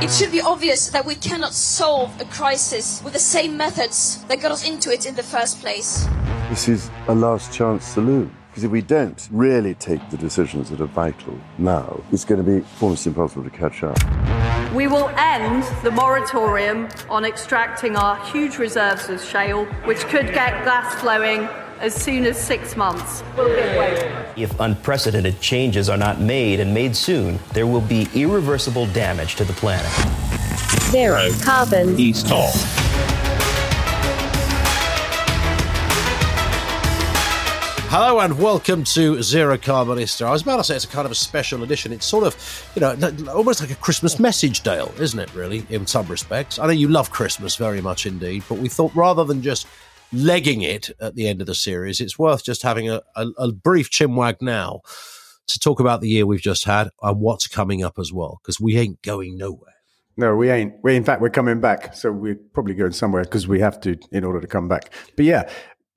It should be obvious that we cannot solve a crisis with the same methods that got us into it in the first place. This is a last chance saloon. Because if we don't really take the decisions that are vital now, it's going to be almost impossible to catch up. We will end the moratorium on extracting our huge reserves of shale, which could get gas flowing as soon as six months. If unprecedented changes are not made and made soon, there will be irreversible damage to the planet. Zero carbon. East Talk. Hello and welcome to Zero Carbonista. I was about to say it's a kind of a special edition. It's sort of, you know, almost like a Christmas message, Dale, isn't it, really, in some respects? I know you love Christmas very much indeed, but we thought rather than just legging it at the end of the series, it's worth just having a, a, a brief chinwag now to talk about the year we've just had and what's coming up as well, because we ain't going nowhere. No, we ain't. We, in fact, we're coming back. So we're probably going somewhere because we have to in order to come back. But yeah,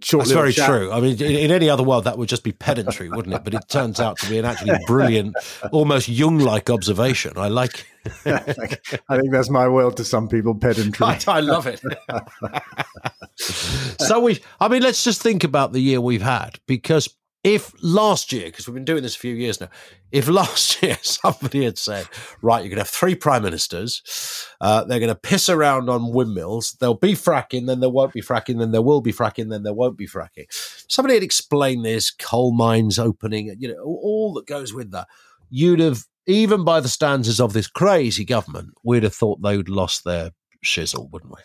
Short That's very true. I mean, in, in, any other world, that would just be pedantry, wouldn't it? But it turns out to be an actually brilliant, almost Jung-like observation. I like. I think that's my world to some people, pedantry. I, I love it. so we, I mean, let's just think about the year we've had because if last year, because we've been doing this a few years now, if last year somebody had said, right, you're going to have three prime ministers, uh, they're going to piss around on windmills, there'll be fracking, then there won't be fracking, then there will be fracking, then there won't be fracking. Somebody had explained this, coal mines opening, you know, all that goes with that. You'd have, even by the standards of this crazy government, we'd have thought they'd lost their shizzle, wouldn't we?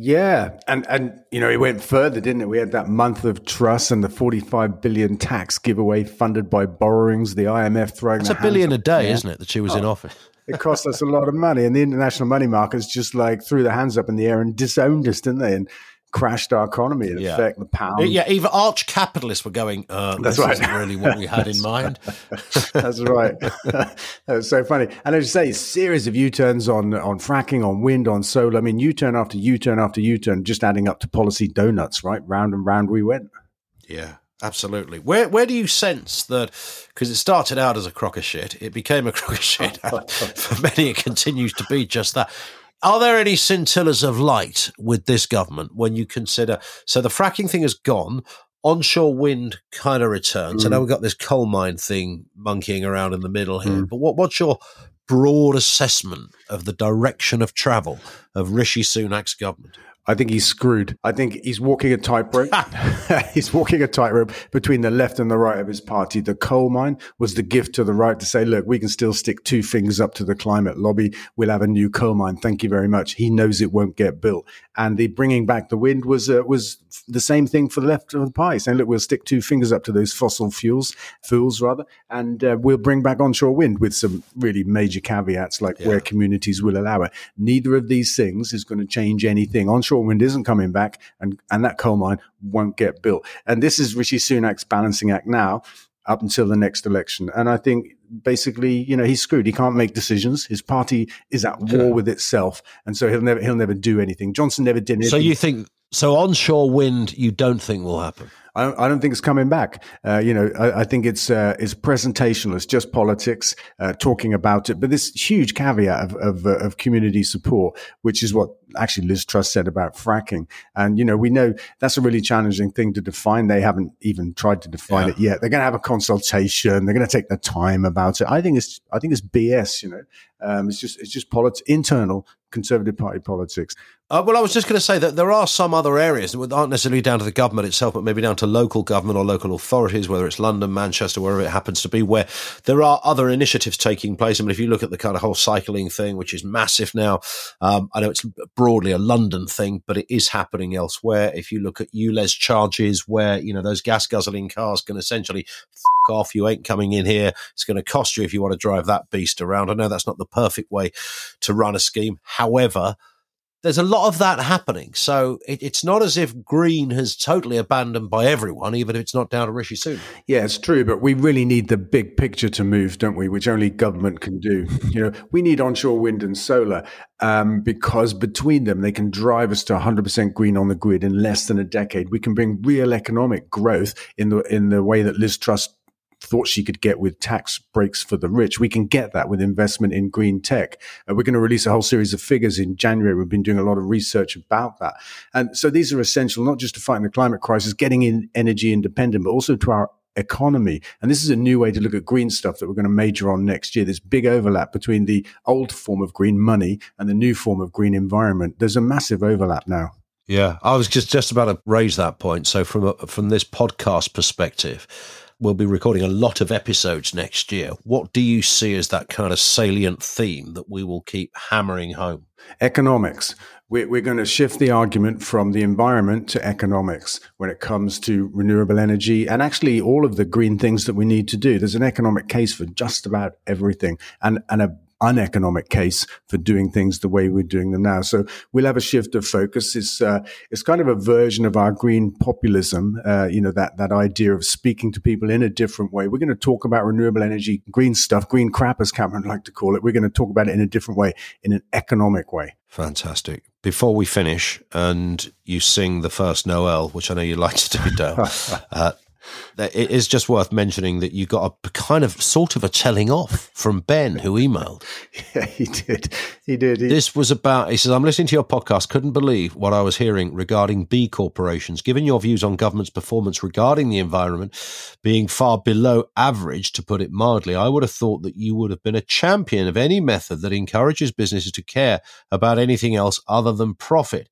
Yeah, and and you know it went further, didn't it? We had that month of Truss and the forty-five billion tax giveaway funded by borrowings. The IMF throwing it's a billion a day, isn't it? That she was oh, in office. it cost us a lot of money, and the international money markets just like threw their hands up in the air and disowned us, didn't they? And crashed our economy in yeah. effect the pound yeah even arch capitalists were going uh, that's right really what we had in mind that's right that was so funny and as you say a series of u-turns on on fracking on wind on solar i mean u-turn after u-turn after u-turn just adding up to policy donuts right round and round we went yeah Absolutely. Where where do you sense that? Because it started out as a crock of shit, it became a crock of shit. For many, it continues to be just that. Are there any scintillas of light with this government when you consider? So the fracking thing has gone. Onshore wind kind of returns. Mm. I know we've got this coal mine thing monkeying around in the middle here, mm. but what, what's your broad assessment of the direction of travel of Rishi Sunak's government? I think he's screwed. I think he's walking a tightrope. he's walking a tightrope between the left and the right of his party. The coal mine was the gift to the right to say, look, we can still stick two fingers up to the climate lobby. We'll have a new coal mine. Thank you very much. He knows it won't get built. And the bringing back the wind was uh, was the same thing for the left of the pie, saying, look, we'll stick two fingers up to those fossil fuels, fuels rather, and uh, we'll bring back onshore wind with some really major caveats like yeah. where communities will allow it. Neither of these things is going to change anything. Onshore wind isn't coming back and, and that coal mine won't get built. And this is Rishi Sunak's balancing act now up until the next election. And I think basically, you know, he's screwed. He can't make decisions. His party is at war with itself. And so he'll never, he'll never do anything. Johnson never did anything. So you think, so onshore wind, you don't think will happen? I don't, I don't think it's coming back. Uh, you know, I, I, think it's uh, it's presentational. It's just politics uh, talking about it. But this huge caveat of of, uh, of, community support, which is what actually Liz Truss said about fracking. And you know, we know that's a really challenging thing to define. They haven't even tried to define yeah. it yet. They're going to have a consultation. They're going to take their time about it. I think it's I think it's BS. You know, um, it's just it's just politics, internal Conservative Party politics. Uh, well, I was just going to say that there are some other areas that aren't necessarily down to the government itself, but maybe down to local government or local authorities, whether it's London, Manchester, wherever it happens to be, where there are other initiatives taking place. I mean, if you look at the kind of whole cycling thing, which is massive now, um, I know it's broadly a London thing, but it is happening elsewhere. If you look at ULEZ charges, where you know those gas guzzling cars can essentially off, you ain't coming in here. It's going to cost you if you want to drive that beast around. I know that's not the perfect way to run a scheme. However, there's a lot of that happening. So it, it's not as if Green has totally abandoned by everyone, even if it's not down to Rishi Sunak. Yeah, it's true, but we really need the big picture to move, don't we? Which only government can do. You know, we need onshore wind and solar um, because between them they can drive us to 100% green on the grid in less than a decade. We can bring real economic growth in the in the way that Liz Truss thought she could get with tax breaks for the rich. We can get that with investment in green tech. We're going to release a whole series of figures in January. We've been doing a lot of research about that. And so these are essential, not just to fighting the climate crisis, getting in energy independent, but also to our economy. And this is a new way to look at green stuff that we're going to major on next year. This big overlap between the old form of green money and the new form of green environment. There's a massive overlap now. Yeah, I was just just about to raise that point. So from a, from this podcast perspective, we'll be recording a lot of episodes next year. What do you see as that kind of salient theme that we will keep hammering home? Economics. We're, going to shift the argument from the environment to economics when it comes to renewable energy and actually all of the green things that we need to do. There's an economic case for just about everything and, and a uneconomic case for doing things the way we're doing them now. So we'll have a shift of focus. It's uh, it's kind of a version of our green populism. Uh, you know that that idea of speaking to people in a different way. We're going to talk about renewable energy, green stuff, green crap, as Cameron like to call it. We're going to talk about it in a different way, in an economic way. Fantastic. Before we finish and you sing the first Noel, which I know you like to do, Dale, uh, it is just worth mentioning that you got a kind of sort of a telling off from Ben who emailed. Yeah, he did. He did. He- this was about, he says, I'm listening to your podcast, couldn't believe what I was hearing regarding B corporations. Given your views on government's performance regarding the environment being far below average, to put it mildly, I would have thought that you would have been a champion of any method that encourages businesses to care about anything else other than profit.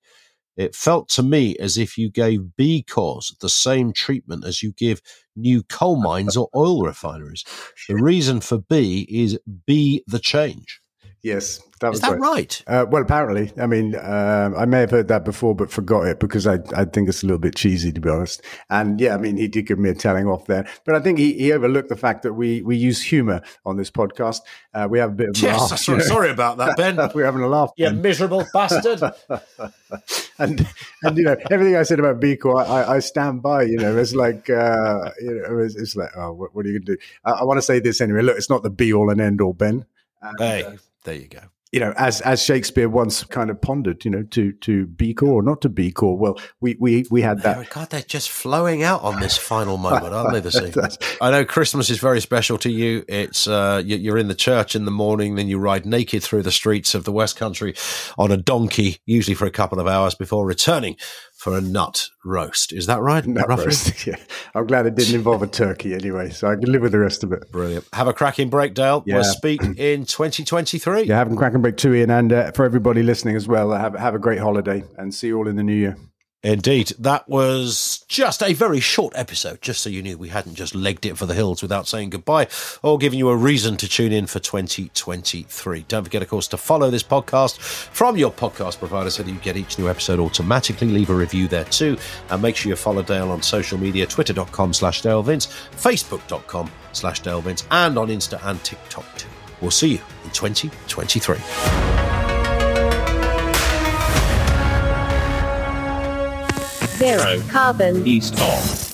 It felt to me as if you gave B Corps the same treatment as you give new coal mines or oil refineries. The reason for B is be the change. Yes, that is that right? Uh, well, apparently, I mean, uh, I may have heard that before, but forgot it because I, I think it's a little bit cheesy, to be honest. And yeah, I mean, he did give me a telling off there, but I think he, he overlooked the fact that we we use humor on this podcast. Uh, we have a bit of yes, laugh. Sorry, sorry about that, Ben. We're having a laugh. You miserable bastard. and and you know everything I said about B Corps, I, I stand by. You know, it's like uh, you know, it's, it's like, oh, what, what, are you going to do? I, I want to say this anyway. Look, it's not the be all and end all, Ben. And, hey, uh, there you go you know, as as Shakespeare once kind of pondered, you know, to to be core or not to be core. Well, we we we had that. Oh God, they're just flowing out on this final moment, aren't they? This evening. I know Christmas is very special to you. It's uh, you're in the church in the morning, then you ride naked through the streets of the West Country on a donkey, usually for a couple of hours before returning for a nut roast. Is that right? Nut roast. Yeah. I'm glad it didn't involve a turkey anyway, so I can live with the rest of it. Brilliant. Have a cracking break, Dale. Yeah. We'll speak in 2023. Yeah, have a cracking break too, Ian, and uh, for everybody listening as well. Have have a great holiday and see you all in the new year. Indeed. That was just a very short episode, just so you knew we hadn't just legged it for the hills without saying goodbye or giving you a reason to tune in for 2023. Don't forget, of course, to follow this podcast from your podcast provider so that you get each new episode automatically. Leave a review there too. And make sure you follow Dale on social media, twitter.com slash Dale Vince, facebook.com slash Dale Vince, and on Insta and TikTok too. We'll see you in 2023. Zero carbon. East of